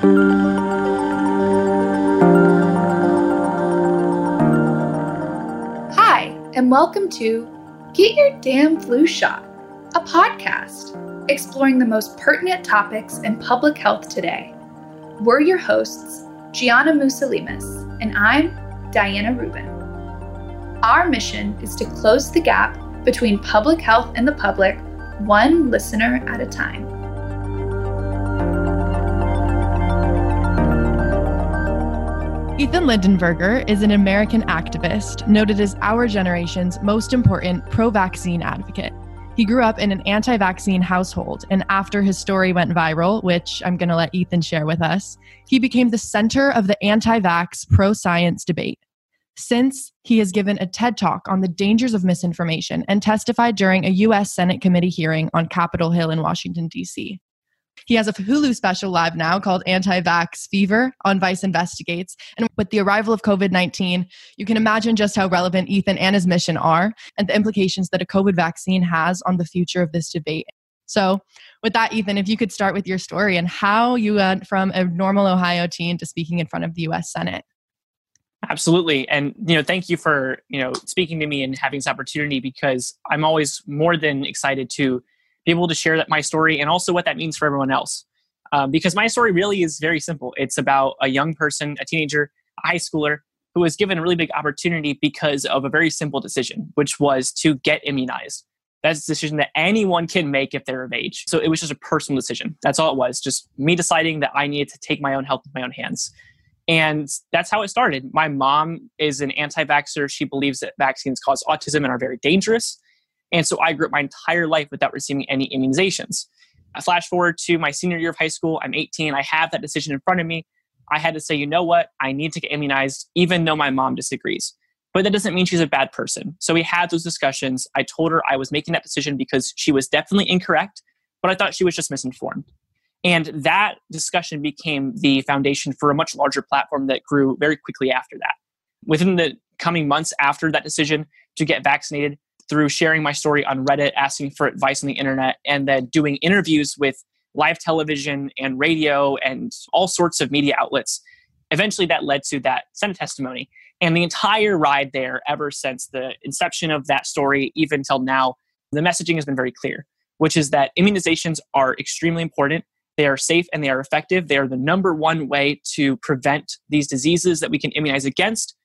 Hi, and welcome to Get Your Damn Flu Shot, a podcast exploring the most pertinent topics in public health today. We're your hosts, Gianna Musalimas, and I'm Diana Rubin. Our mission is to close the gap between public health and the public, one listener at a time. Ethan Lindenberger is an American activist, noted as our generation's most important pro vaccine advocate. He grew up in an anti vaccine household, and after his story went viral, which I'm going to let Ethan share with us, he became the center of the anti vax pro science debate. Since he has given a TED talk on the dangers of misinformation and testified during a U.S. Senate committee hearing on Capitol Hill in Washington, D.C. He has a Hulu special live now called Anti Vax Fever on Vice Investigates. And with the arrival of COVID 19, you can imagine just how relevant Ethan and his mission are and the implications that a COVID vaccine has on the future of this debate. So, with that, Ethan, if you could start with your story and how you went from a normal Ohio teen to speaking in front of the US Senate. Absolutely. And you know, thank you for, you know, speaking to me and having this opportunity because I'm always more than excited to be able to share that my story and also what that means for everyone else. Um, because my story really is very simple. It's about a young person, a teenager, a high schooler who was given a really big opportunity because of a very simple decision, which was to get immunized. That's a decision that anyone can make if they're of age. So it was just a personal decision. That's all it was. Just me deciding that I needed to take my own health in my own hands. And that's how it started. My mom is an anti vaxxer. She believes that vaccines cause autism and are very dangerous. And so I grew up my entire life without receiving any immunizations. I flash forward to my senior year of high school. I'm 18. I have that decision in front of me. I had to say, you know what? I need to get immunized, even though my mom disagrees. But that doesn't mean she's a bad person. So we had those discussions. I told her I was making that decision because she was definitely incorrect, but I thought she was just misinformed. And that discussion became the foundation for a much larger platform that grew very quickly after that. Within the coming months after that decision to get vaccinated, through sharing my story on Reddit, asking for advice on the internet, and then doing interviews with live television and radio and all sorts of media outlets. Eventually, that led to that Senate testimony. And the entire ride there, ever since the inception of that story, even till now, the messaging has been very clear, which is that immunizations are extremely important. They are safe and they are effective. They are the number one way to prevent these diseases that we can immunize against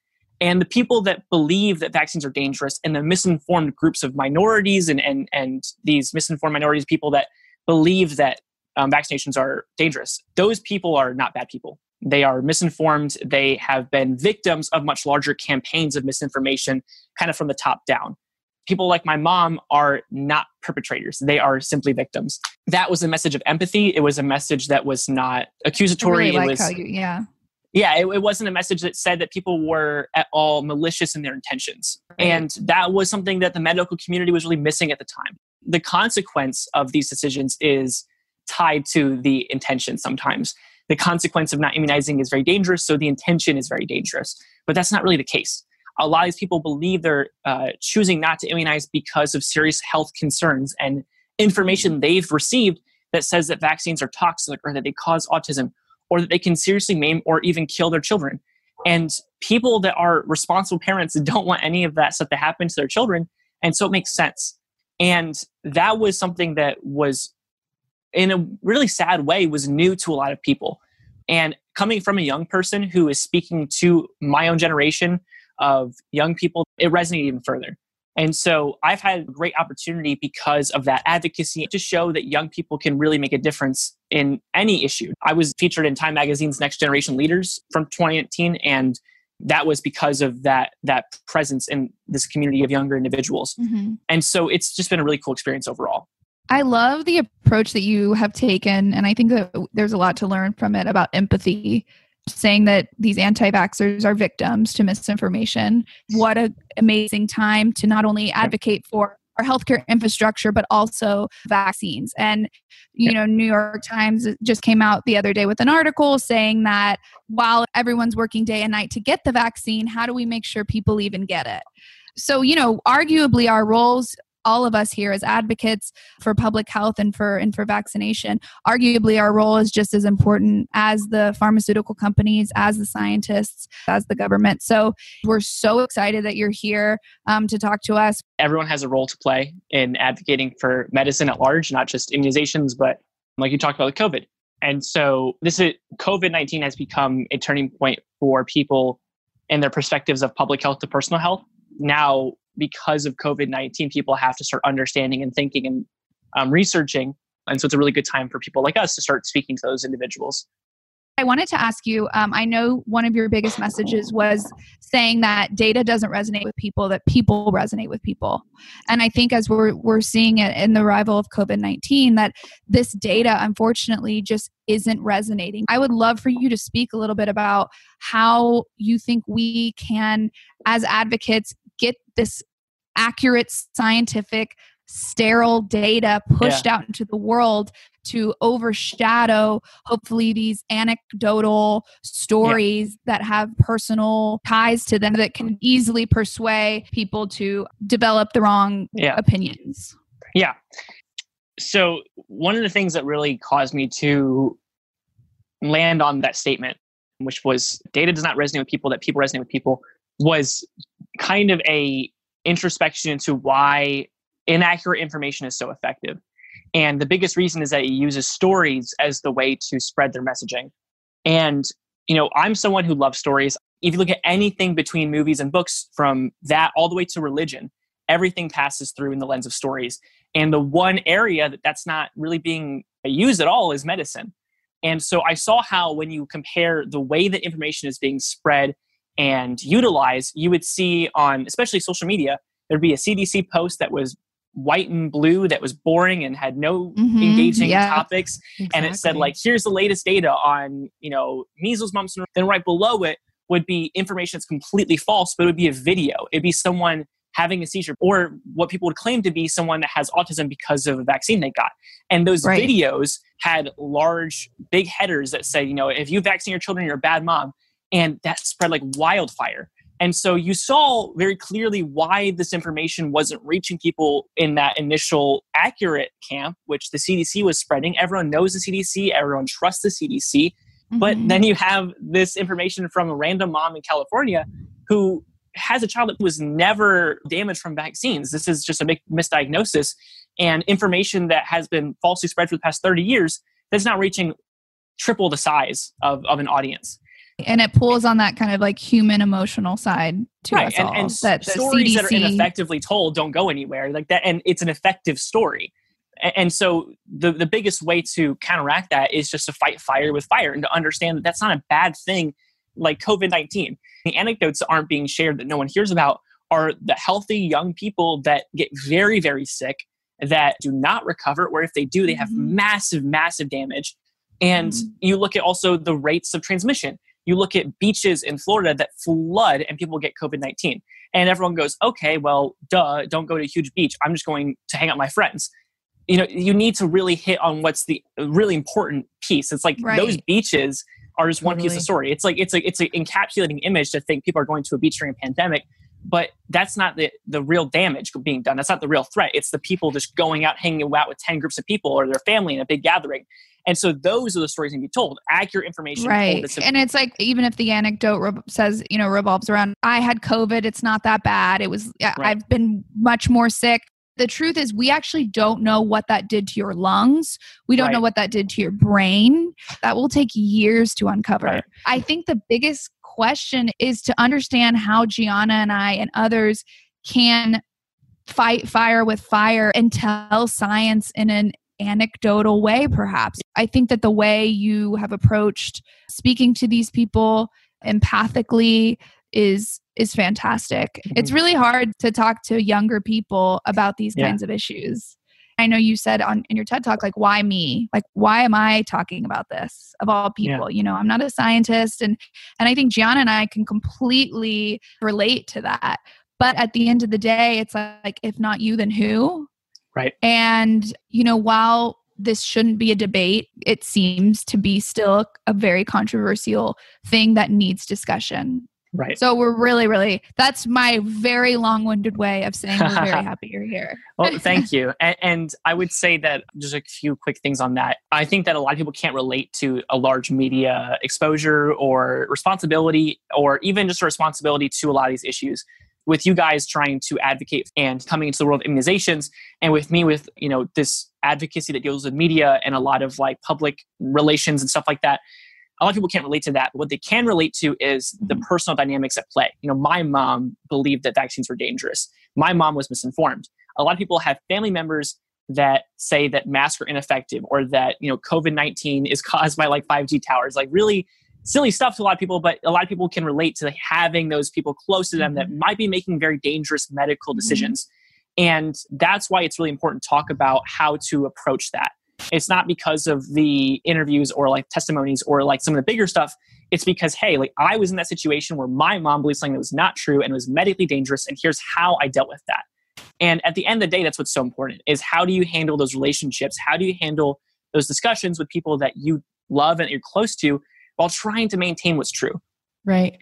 and the people that believe that vaccines are dangerous and the misinformed groups of minorities and, and, and these misinformed minorities, people that believe that um, vaccinations are dangerous, those people are not bad people. They are misinformed. They have been victims of much larger campaigns of misinformation, kind of from the top down. People like my mom are not perpetrators. They are simply victims. That was a message of empathy. It was a message that was not accusatory. Really like it was, you, yeah yeah, it, it, wasn't a message that said that people were at all malicious in their intentions. And that was something that the medical community was really missing at the time. The consequence of these decisions is tied to the intention sometimes. The consequence of not immunizing is very dangerous, so the intention is very dangerous. But that's not really the case. A lot of these people believe they're uh, choosing not to immunize because of serious health concerns and information they've received that says that vaccines are toxic or that they cause autism or that they can seriously maim or even kill their children. And people that are responsible parents don't want any of that stuff to happen to their children. And so it makes sense. And that was something that was, in a really sad way, was new to a lot of people. And coming from a young person who is speaking to my own generation of young people, it resonated even further. And so I've had a great opportunity because of that advocacy to show that young people can really make a difference in any issue. I was featured in Time Magazine's Next Generation Leaders from 2018 and that was because of that that presence in this community of younger individuals. Mm-hmm. And so it's just been a really cool experience overall. I love the approach that you have taken and I think that there's a lot to learn from it about empathy saying that these anti-vaxxers are victims to misinformation. What an amazing time to not only advocate for our healthcare infrastructure but also vaccines. And you know new york times just came out the other day with an article saying that while everyone's working day and night to get the vaccine how do we make sure people even get it? So you know arguably our roles all of us here as advocates for public health and for and for vaccination. Arguably our role is just as important as the pharmaceutical companies as the scientists as the government. So we're so excited that you're here um, to talk to us. Everyone has a role to play in advocating for medicine at large not just immunizations but like you talked about with covid. And so this is covid-19 has become a turning point for people and their perspectives of public health to personal health. Now because of COVID 19, people have to start understanding and thinking and um, researching. And so it's a really good time for people like us to start speaking to those individuals. I wanted to ask you um, I know one of your biggest messages was saying that data doesn't resonate with people, that people resonate with people. And I think as we're, we're seeing it in the arrival of COVID 19, that this data unfortunately just isn't resonating. I would love for you to speak a little bit about how you think we can, as advocates, get this accurate scientific sterile data pushed yeah. out into the world to overshadow hopefully these anecdotal stories yeah. that have personal ties to them that can easily persuade people to develop the wrong yeah. opinions. Yeah. So, one of the things that really caused me to land on that statement, which was data does not resonate with people, that people resonate with people, was kind of a introspection into why inaccurate information is so effective. And the biggest reason is that it uses stories as the way to spread their messaging. And, you know, I'm someone who loves stories. If you look at anything between movies and books, from that all the way to religion, everything passes through in the lens of stories. And the one area that that's not really being used at all is medicine. And so I saw how when you compare the way that information is being spread and utilize, you would see on especially social media, there'd be a CDC post that was white and blue that was boring and had no mm-hmm, engaging yeah, topics. Exactly. and it said like here's the latest data on you know measles mumps and then right below it would be information that's completely false but it would be a video. It'd be someone having a seizure or what people would claim to be someone that has autism because of a vaccine they got. And those right. videos had large big headers that say you know if you vaccine your children you're a bad mom and that spread like wildfire and so you saw very clearly why this information wasn't reaching people in that initial accurate camp, which the CDC was spreading. Everyone knows the CDC, everyone trusts the CDC. Mm-hmm. But then you have this information from a random mom in California who has a child that was never damaged from vaccines. This is just a misdiagnosis and information that has been falsely spread for the past 30 years that's not reaching triple the size of, of an audience and it pulls on that kind of like human emotional side to right. us and, all. And that stories CDC... that are ineffectively told don't go anywhere like that, and it's an effective story. And so the the biggest way to counteract that is just to fight fire with fire and to understand that that's not a bad thing. Like COVID nineteen, the anecdotes that aren't being shared that no one hears about are the healthy young people that get very very sick that do not recover, or if they do, they have mm-hmm. massive massive damage. And mm-hmm. you look at also the rates of transmission you look at beaches in Florida that flood and people get COVID 19. And everyone goes, okay, well, duh, don't go to a huge beach. I'm just going to hang out with my friends. You know, you need to really hit on what's the really important piece. It's like right. those beaches are just one totally. piece of story. It's like it's a it's an encapsulating image to think people are going to a beach during a pandemic, but that's not the the real damage being done. That's not the real threat. It's the people just going out hanging out with ten groups of people or their family in a big gathering. And so those are the stories that can be told. Accurate information. Right. And it's like, even if the anecdote re- says, you know, revolves around, I had COVID, it's not that bad. It was, right. I've been much more sick. The truth is, we actually don't know what that did to your lungs. We don't right. know what that did to your brain. That will take years to uncover. Right. I think the biggest question is to understand how Gianna and I and others can fight fire with fire and tell science in an anecdotal way, perhaps. I think that the way you have approached speaking to these people empathically is is fantastic. Mm-hmm. It's really hard to talk to younger people about these yeah. kinds of issues. I know you said on in your TED talk like why me? Like why am I talking about this of all people? Yeah. You know, I'm not a scientist and and I think Gianna and I can completely relate to that. But at the end of the day, it's like if not you then who? Right. And, you know, while this shouldn't be a debate, it seems to be still a very controversial thing that needs discussion. Right. So we're really, really, that's my very long winded way of saying we're very happy you're here. well, thank you. And, and, I would say that just a few quick things on that. I think that a lot of people can't relate to a large media exposure or responsibility, or even just a responsibility to a lot of these issues. With you guys trying to advocate and coming into the world of immunizations, and with me with you know this advocacy that deals with media and a lot of like public relations and stuff like that, a lot of people can't relate to that. But what they can relate to is the mm-hmm. personal dynamics at play. You know, my mom believed that vaccines were dangerous. My mom was misinformed. A lot of people have family members that say that masks are ineffective or that, you know, COVID 19 is caused by like 5G towers. Like really silly stuff to a lot of people, but a lot of people can relate to having those people close to them that mm-hmm. might be making very dangerous medical mm-hmm. decisions. Mm-hmm. And that's why it's really important to talk about how to approach that it's not because of the interviews or like testimonies or like some of the bigger stuff it's because hey like i was in that situation where my mom believed something that was not true and was medically dangerous and here's how i dealt with that and at the end of the day that's what's so important is how do you handle those relationships how do you handle those discussions with people that you love and you're close to while trying to maintain what's true right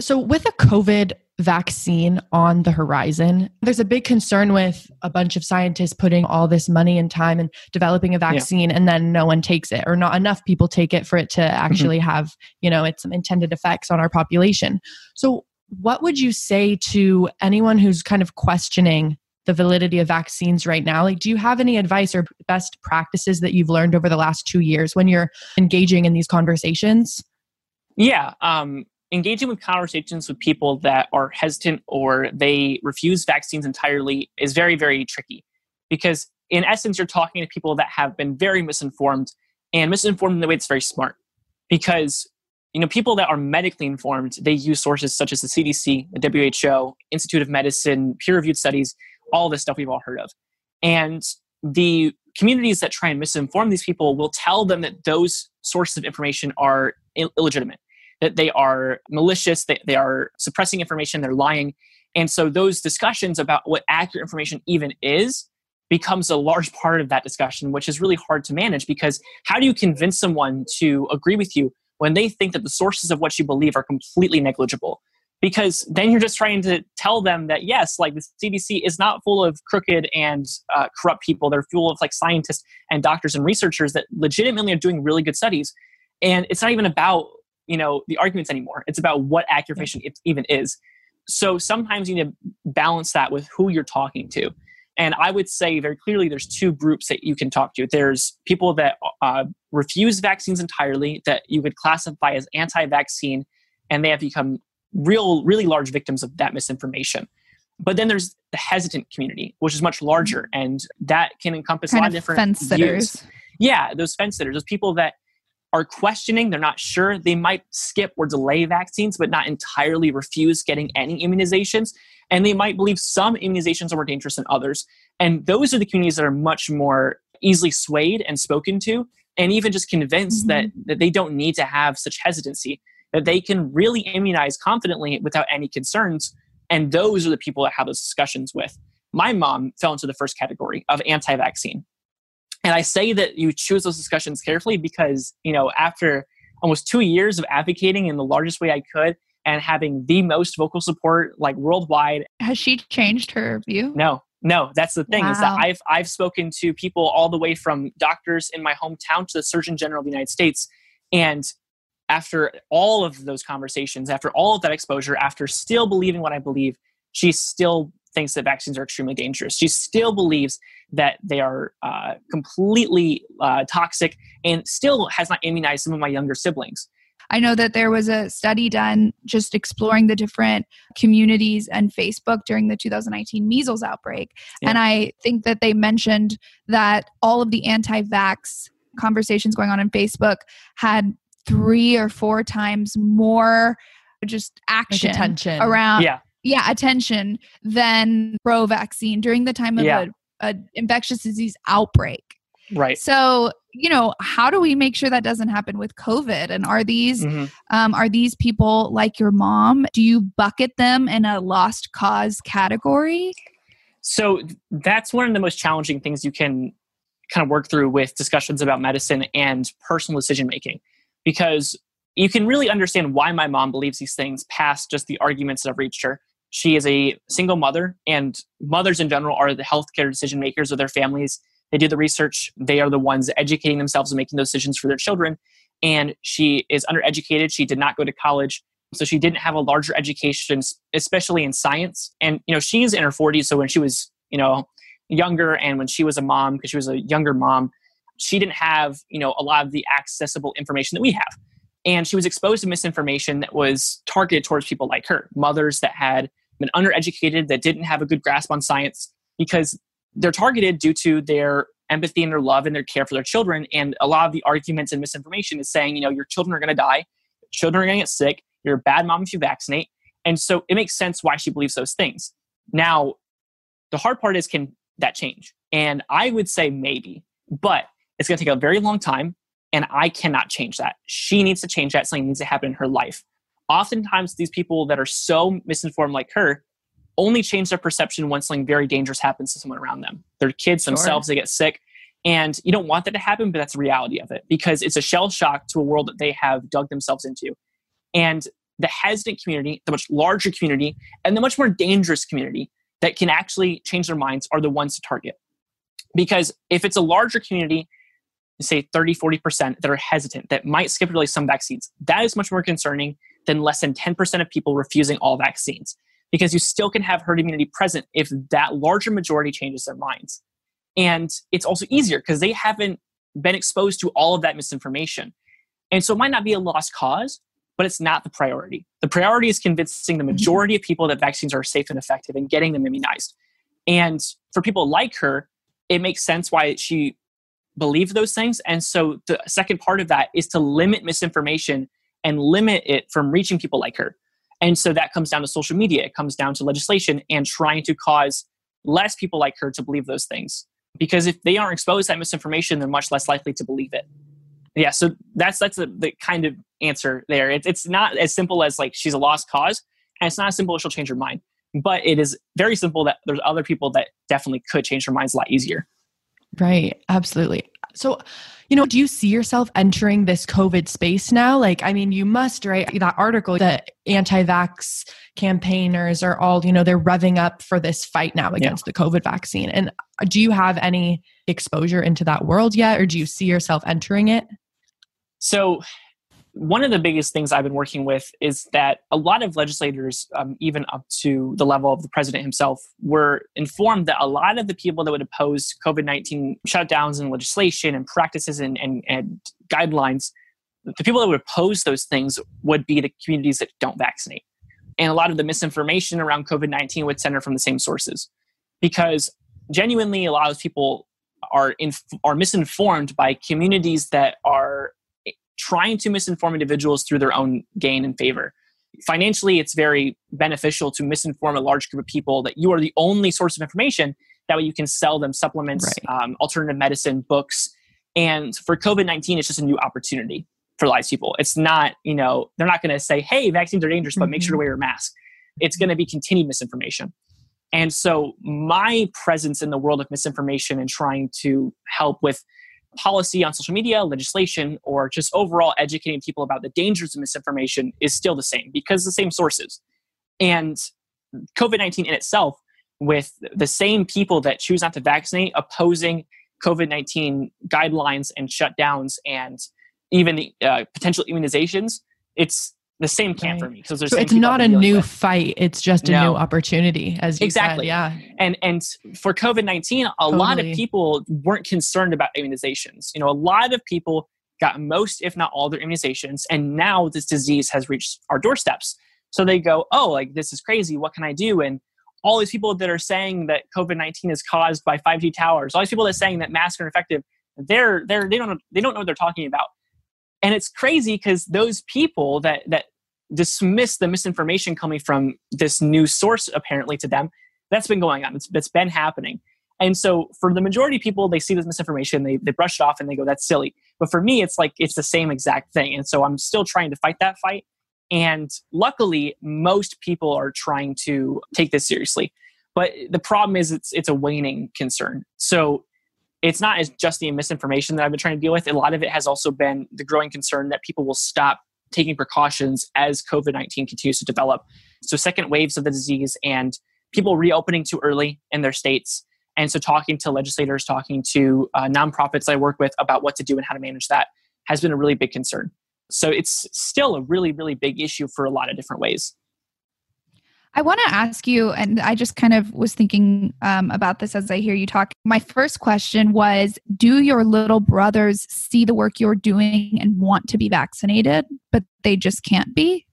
so with a covid vaccine on the horizon. There's a big concern with a bunch of scientists putting all this money and time and developing a vaccine yeah. and then no one takes it or not enough people take it for it to mm-hmm. actually mm-hmm. have, you know, its some intended effects on our population. So what would you say to anyone who's kind of questioning the validity of vaccines right now? Like, do you have any advice or best practices that you've learned over the last two years when you're engaging in these conversations? Yeah. Um, engaging with conversations with people that are hesitant or they refuse vaccines entirely is very, very tricky because, in essence, you're talking to people that have been very misinformed and misinformed in the way that's very smart. Because you know, people that are medically informed, they use sources such as the CDC, the WHO, Institute of Medicine, peer-reviewed studies, all this stuff we've all heard of. And the communities that try and misinform these people will tell them that those sources of information are Ill- illegitimate that they are malicious, they, they are suppressing information, they're lying. And so those discussions about what accurate information even is becomes a large part of that discussion, which is really hard to manage because how do you convince someone to agree with you when they think that the sources of what you believe are completely negligible? Because then you're just trying to tell them that yes, like the CDC is not full of crooked and uh, corrupt people. They're full of like scientists and doctors and researchers that legitimately are doing really good studies. And it's not even about you know the arguments anymore it's about what accurate it even is so sometimes you need to balance that with who you're talking to and i would say very clearly there's two groups that you can talk to there's people that uh, refuse vaccines entirely that you could classify as anti-vaccine and they have become real really large victims of that misinformation but then there's the hesitant community which is much larger mm-hmm. and that can encompass kind a lot of different fence sitters yeah those fence sitters those people that are questioning, they're not sure, they might skip or delay vaccines, but not entirely refuse getting any immunizations. And they might believe some immunizations are more dangerous than others. And those are the communities that are much more easily swayed and spoken to, and even just convinced mm-hmm. that, that they don't need to have such hesitancy, that they can really immunize confidently without any concerns. And those are the people that have those discussions with. My mom fell into the first category of anti vaccine. And I say that you choose those discussions carefully because, you know, after almost two years of advocating in the largest way I could and having the most vocal support like worldwide. Has she changed her view? No, no, that's the thing wow. is that I've I've spoken to people all the way from doctors in my hometown to the Surgeon General of the United States, and after all of those conversations, after all of that exposure, after still believing what I believe, she still thinks that vaccines are extremely dangerous. She still believes that they are uh, completely uh, toxic and still has not immunized some of my younger siblings. I know that there was a study done just exploring the different communities and Facebook during the 2019 measles outbreak. Yeah. And I think that they mentioned that all of the anti vax conversations going on in Facebook had three or four times more just action like attention. around yeah. Yeah attention than pro vaccine during the time of yeah. a, a infectious disease outbreak. Right. So you know how do we make sure that doesn't happen with covid? And are these mm-hmm. um, are these people like your mom? Do you bucket them in a lost cause category? So that's one of the most challenging things you can kind of work through with discussions about medicine and personal decision making because you can really understand why my mom believes these things past just the arguments that have reached her. She is a single mother, and mothers in general are the healthcare decision makers of their families. They do the research, they are the ones educating themselves and making those decisions for their children. And she is undereducated. She did not go to college. So she didn't have a larger education, especially in science. And, you know, she's in her 40s. So when she was, you know, younger and when she was a mom, because she was a younger mom, she didn't have, you know, a lot of the accessible information that we have. And she was exposed to misinformation that was targeted towards people like her, mothers that had been undereducated, that didn't have a good grasp on science, because they're targeted due to their empathy and their love and their care for their children. And a lot of the arguments and misinformation is saying, you know, your children are going to die, children are going to get sick, you're a bad mom if you vaccinate. And so it makes sense why she believes those things. Now, the hard part is can that change? And I would say maybe, but it's going to take a very long time. And I cannot change that. She needs to change that. Something needs to happen in her life. Oftentimes, these people that are so misinformed like her only change their perception when something very dangerous happens to someone around them. Their kids sure. themselves, they get sick. And you don't want that to happen, but that's the reality of it because it's a shell shock to a world that they have dug themselves into. And the hesitant community, the much larger community, and the much more dangerous community that can actually change their minds are the ones to target. Because if it's a larger community, say 30, 40% that are hesitant, that might skip really some vaccines, that is much more concerning than less than 10% of people refusing all vaccines. Because you still can have herd immunity present if that larger majority changes their minds. And it's also easier because they haven't been exposed to all of that misinformation. And so it might not be a lost cause, but it's not the priority. The priority is convincing the mm-hmm. majority of people that vaccines are safe and effective and getting them immunized. And for people like her, it makes sense why she believed those things. And so the second part of that is to limit misinformation and limit it from reaching people like her. And so that comes down to social media, it comes down to legislation and trying to cause less people like her to believe those things. Because if they aren't exposed to that misinformation, they're much less likely to believe it yeah so that's that's the, the kind of answer there it, it's not as simple as like she's a lost cause and it's not as simple as she'll change her mind but it is very simple that there's other people that definitely could change their minds a lot easier right. Absolutely. So you know do you see yourself entering this covid space now? Like i mean you must right? That article the anti-vax campaigners are all you know they're revving up for this fight now against yeah. the covid vaccine. And uh, do you have any exposure into that world yet or do you see yourself entering it? So, one of the biggest things I've been working with is that a lot of legislators, um, even up to the level of the president himself, were informed that a lot of the people that would oppose COVID 19 shutdowns and legislation and practices and, and, and guidelines, the people that would oppose those things would be the communities that don't vaccinate. And a lot of the misinformation around COVID 19 would center from the same sources. Because genuinely, a lot of people are, inf- are misinformed by communities that are trying to misinform individuals through their own gain and favor. Financially, it's very beneficial to misinform a large group of people that you are the only source of information. That way, you can sell them supplements, right. um, alternative medicine, books. And for COVID 19, it's just a new opportunity for a lot of people. It's not, you know, they're not going to say, hey, vaccines are dangerous, but mm-hmm. make sure to mm-hmm. wear your mask. It's going to be continued misinformation. And so, my presence in the world of misinformation and trying to help with policy on social media, legislation, or just overall educating people about the dangers of misinformation is still the same because the same sources. And COVID 19 in itself, with the same people that choose not to vaccinate opposing COVID 19 guidelines and shutdowns and even uh, potential immunizations, it's the same camp right. for me. So, so it's not a new with. fight; it's just a no. new opportunity, as you exactly. Said, yeah. And and for COVID nineteen, a totally. lot of people weren't concerned about immunizations. You know, a lot of people got most, if not all, their immunizations, and now this disease has reached our doorsteps. So they go, "Oh, like this is crazy. What can I do?" And all these people that are saying that COVID nineteen is caused by five G towers, all these people that are saying that masks are effective, they're they're they don't know, they don't know what they're talking about and it's crazy because those people that that dismiss the misinformation coming from this new source apparently to them that's been going on. It's, that's been happening. And so for the majority of people they see this misinformation they, they brush it off and they go that's silly. But for me it's like it's the same exact thing. And so i'm still trying to fight that fight. And luckily most people are trying to take this seriously. But the problem is it's it's a waning concern. So it's not as just the misinformation that I've been trying to deal with. A lot of it has also been the growing concern that people will stop taking precautions as COVID 19 continues to develop. So, second waves of the disease and people reopening too early in their states. And so, talking to legislators, talking to uh, nonprofits I work with about what to do and how to manage that has been a really big concern. So, it's still a really, really big issue for a lot of different ways. I want to ask you, and I just kind of was thinking um, about this as I hear you talk. My first question was Do your little brothers see the work you're doing and want to be vaccinated, but they just can't be?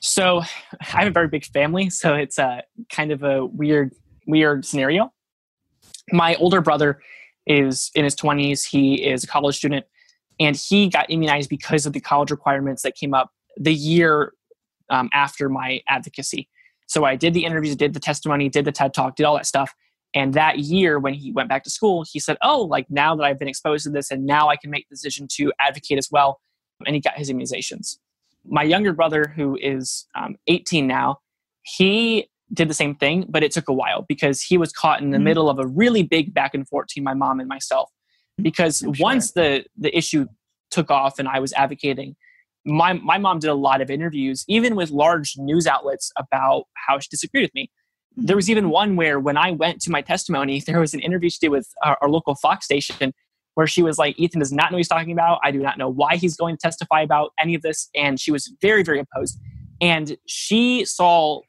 So I have a very big family, so it's a kind of a weird, weird scenario. My older brother is in his 20s, he is a college student, and he got immunized because of the college requirements that came up the year um, after my advocacy. So I did the interviews, did the testimony, did the TED talk, did all that stuff. And that year, when he went back to school, he said, Oh, like now that I've been exposed to this and now I can make the decision to advocate as well. And he got his immunizations. My younger brother, who is um, 18 now, he did the same thing, but it took a while because he was caught in the mm-hmm. middle of a really big back and forth between my mom and myself. Because sure. once the, the issue took off and I was advocating, my my mom did a lot of interviews, even with large news outlets, about how she disagreed with me. There was even mm-hmm. one where when I went to my testimony, there was an interview she did with our, our local Fox station where she was like, Ethan does not know what he's talking about. I do not know why he's going to testify about any of this. And she was very, very opposed. And she saw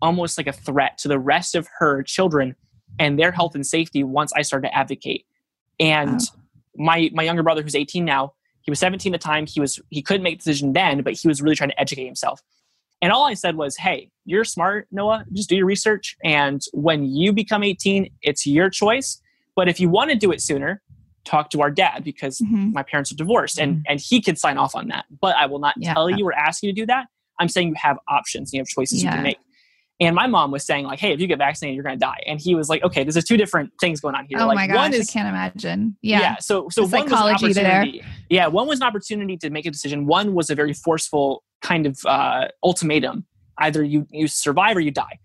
almost like a threat to the rest of her children and their health and safety once I started to advocate. And wow. my my younger brother, who's 18 now, he was 17 at the time. He was he couldn't make the decision then, but he was really trying to educate himself. And all I said was, "Hey, you're smart, Noah. Just do your research, and when you become 18, it's your choice. But if you want to do it sooner, talk to our dad because mm-hmm. my parents are divorced, and mm-hmm. and he could sign off on that. But I will not yeah. tell you or ask you to do that. I'm saying you have options, you have choices yeah. you can make. And my mom was saying like, "Hey, if you get vaccinated, you're going to die." And he was like, "Okay, there's two different things going on here. Oh like, my gosh, one is, I can't imagine. Yeah, yeah. So, so the one was an opportunity. There. Yeah, one was an opportunity to make a decision. One was a very forceful kind of uh, ultimatum: either you you survive or you die.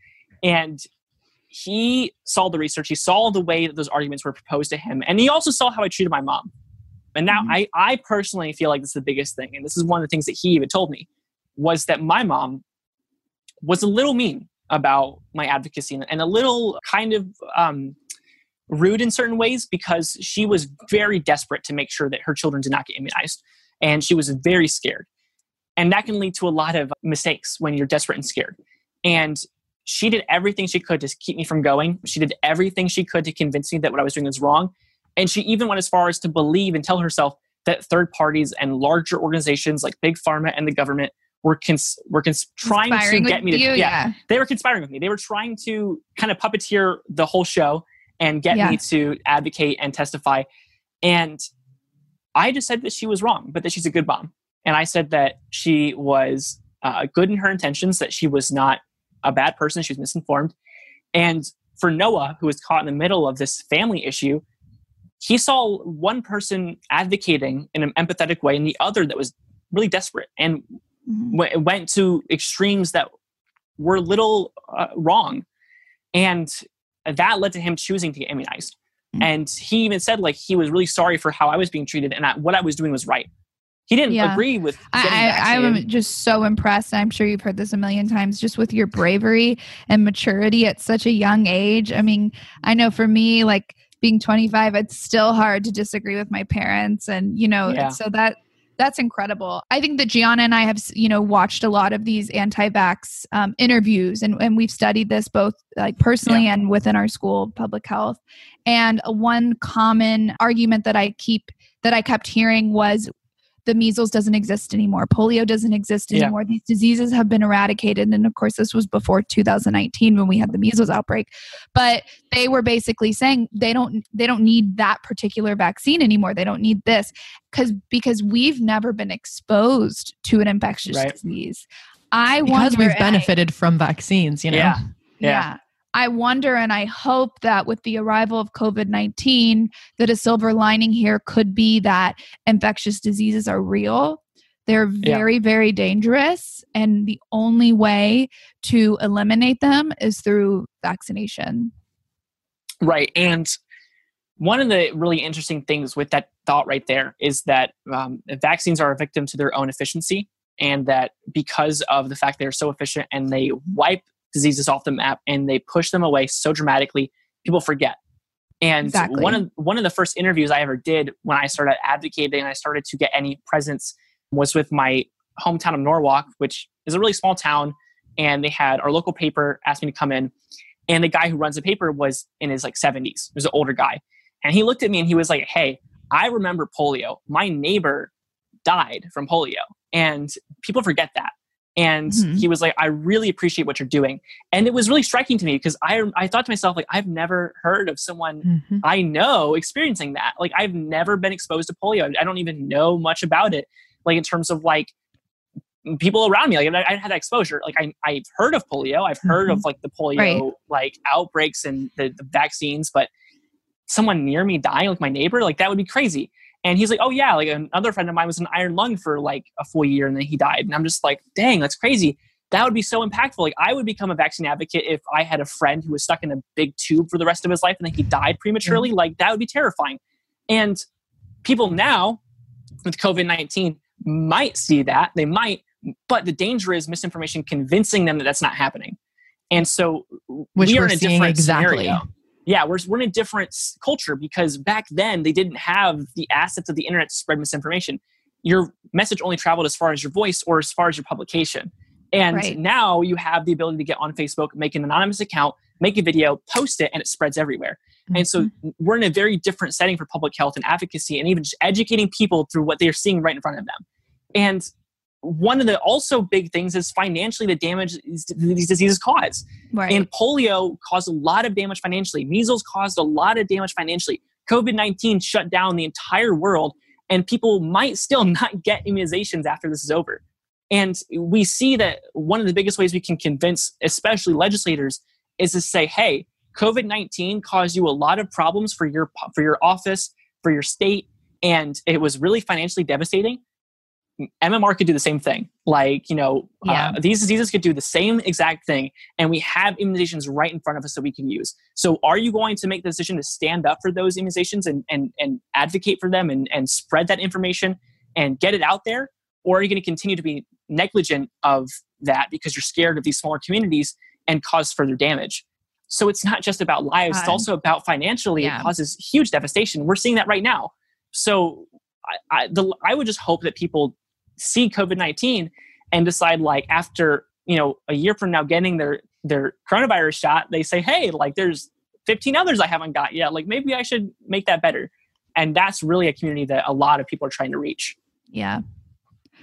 And he saw the research. He saw the way that those arguments were proposed to him, and he also saw how I treated my mom. And now, mm-hmm. I I personally feel like this is the biggest thing, and this is one of the things that he even told me was that my mom was a little mean about my advocacy and a little kind of um, rude in certain ways because she was very desperate to make sure that her children did not get immunized. And she was very scared. And that can lead to a lot of mistakes when you're desperate and scared. And she did everything she could to keep me from going. She did everything she could to convince me that what I was doing was wrong. And she even went as far as to believe and tell herself that third parties and larger organizations like Big Pharma and the government were cons- were cons- trying to get me to you, yeah, yeah, they were conspiring with me. They were trying to kind of puppeteer the whole show and get yeah. me to advocate and testify. And i just said that she was wrong but that she's a good mom. And i said that she was uh, good in her intentions that she was not a bad person she was misinformed. And for noah who was caught in the middle of this family issue he saw one person advocating in an empathetic way and the other that was really desperate. And. W- went to extremes that were little uh, wrong. And that led to him choosing to get immunized. Mm-hmm. And he even said, like, he was really sorry for how I was being treated and I, what I was doing was right. He didn't yeah. agree with. I, I, I'm just so impressed. I'm sure you've heard this a million times, just with your bravery and maturity at such a young age. I mean, I know for me, like being 25, it's still hard to disagree with my parents, and you know, yeah. so that that's incredible. I think that Gianna and I have, you know, watched a lot of these anti-vax um, interviews, and, and we've studied this both like personally yeah. and within our school public health. And one common argument that I keep that I kept hearing was the measles doesn't exist anymore polio doesn't exist anymore yeah. these diseases have been eradicated and of course this was before 2019 when we had the measles outbreak but they were basically saying they don't they don't need that particular vaccine anymore they don't need this because because we've never been exposed to an infectious right. disease i want because we've eh, benefited I, from vaccines you know yeah. yeah. yeah. I wonder and I hope that with the arrival of COVID 19, that a silver lining here could be that infectious diseases are real. They're very, yeah. very dangerous. And the only way to eliminate them is through vaccination. Right. And one of the really interesting things with that thought right there is that um, vaccines are a victim to their own efficiency. and that because of the fact they're so efficient and they wipe diseases off the map and they push them away so dramatically, people forget. And exactly. one of one of the first interviews I ever did when I started advocating and I started to get any presence was with my hometown of Norwalk, which is a really small town. And they had our local paper asked me to come in. And the guy who runs the paper was in his like 70s. He was an older guy. And he looked at me and he was like, Hey, I remember polio. My neighbor died from polio. And people forget that. And mm-hmm. he was like, I really appreciate what you're doing. And it was really striking to me because I, I thought to myself, like, I've never heard of someone mm-hmm. I know experiencing that. Like, I've never been exposed to polio. I don't even know much about it. Like, in terms of like people around me, like, I, I had that exposure. Like, I, I've heard of polio. I've heard mm-hmm. of like the polio, right. like, outbreaks and the, the vaccines, but someone near me dying, like my neighbor, like, that would be crazy. And he's like, oh yeah, like another friend of mine was an iron lung for like a full year and then he died. And I'm just like, dang, that's crazy. That would be so impactful. Like I would become a vaccine advocate if I had a friend who was stuck in a big tube for the rest of his life and then he died prematurely. Mm-hmm. Like that would be terrifying. And people now with COVID 19 might see that. They might, but the danger is misinformation convincing them that that's not happening. And so Which we are in a different exactly. scenario yeah, we're, we're in a different culture because back then they didn't have the assets of the internet to spread misinformation. Your message only traveled as far as your voice or as far as your publication. And right. now you have the ability to get on Facebook, make an anonymous account, make a video, post it, and it spreads everywhere. Mm-hmm. And so mm-hmm. we're in a very different setting for public health and advocacy and even just educating people through what they're seeing right in front of them. And one of the also big things is financially the damage these diseases cause. Right. And polio caused a lot of damage financially. Measles caused a lot of damage financially. COVID 19 shut down the entire world, and people might still not get immunizations after this is over. And we see that one of the biggest ways we can convince, especially legislators, is to say, hey, COVID 19 caused you a lot of problems for your, for your office, for your state, and it was really financially devastating. MMR could do the same thing. Like, you know, uh, yeah. uh, these diseases could do the same exact thing, and we have immunizations right in front of us that we can use. So, are you going to make the decision to stand up for those immunizations and, and, and advocate for them and, and spread that information and get it out there? Or are you going to continue to be negligent of that because you're scared of these smaller communities and cause further damage? So, it's not just about lives, it's also about financially, yeah. it causes huge devastation. We're seeing that right now. So, I, I, the, I would just hope that people see COVID nineteen and decide like after you know a year from now getting their their coronavirus shot, they say, hey, like there's 15 others I haven't got yet. Like maybe I should make that better. And that's really a community that a lot of people are trying to reach. Yeah.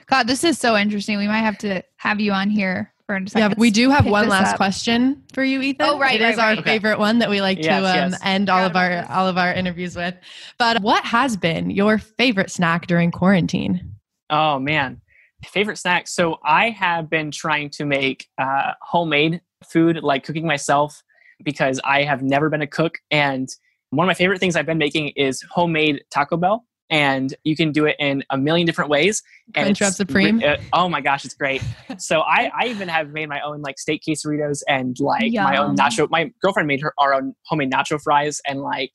God, this is so interesting. We might have to have you on here for a second. Yeah, we do have one last up. question for you, Ethan. Oh, right. It right, is right. our okay. favorite one that we like yes, to um, yes. end all of our all of our interviews with. But what has been your favorite snack during quarantine? Oh man, favorite snack. So I have been trying to make uh, homemade food, like cooking myself, because I have never been a cook. And one of my favorite things I've been making is homemade Taco Bell. And you can do it in a million different ways. And Crunchwrap Supreme. Uh, oh my gosh, it's great. so I, I even have made my own like steak quesadillas and like Yum. my own nacho. My girlfriend made her our own homemade nacho fries, and like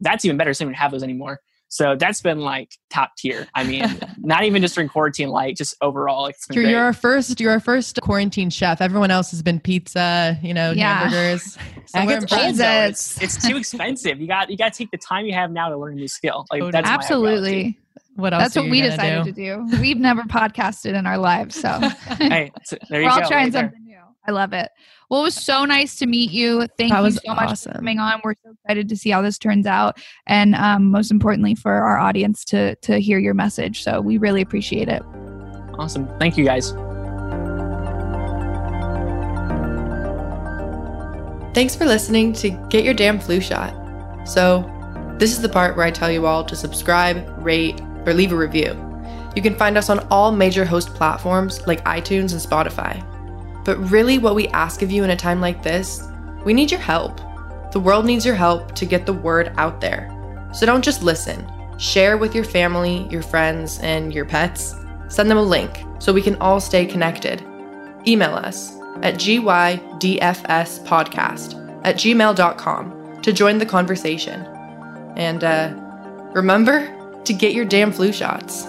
that's even better. So I don't even have those anymore. So that's been like top tier. I mean, not even just during quarantine, like just overall. you're, you're our first, you're our first quarantine chef. Everyone else has been pizza, you know, yeah. hamburgers. it's, it's too expensive. You got you got to take the time you have now to learn a new skill. Like that's absolutely. What else? That's what we decided do? to do. We've never podcasted in our lives, so hey, so there you we're go. all trying right something new. I love it. Well, it was so nice to meet you. Thank that you so awesome. much for coming on. We're so excited to see how this turns out, and um, most importantly, for our audience to to hear your message. So we really appreciate it. Awesome. Thank you, guys. Thanks for listening to Get Your Damn Flu Shot. So, this is the part where I tell you all to subscribe, rate, or leave a review. You can find us on all major host platforms like iTunes and Spotify. But really, what we ask of you in a time like this, we need your help. The world needs your help to get the word out there. So don't just listen. Share with your family, your friends, and your pets. Send them a link so we can all stay connected. Email us at gydfspodcast at gmail.com to join the conversation. And uh, remember to get your damn flu shots.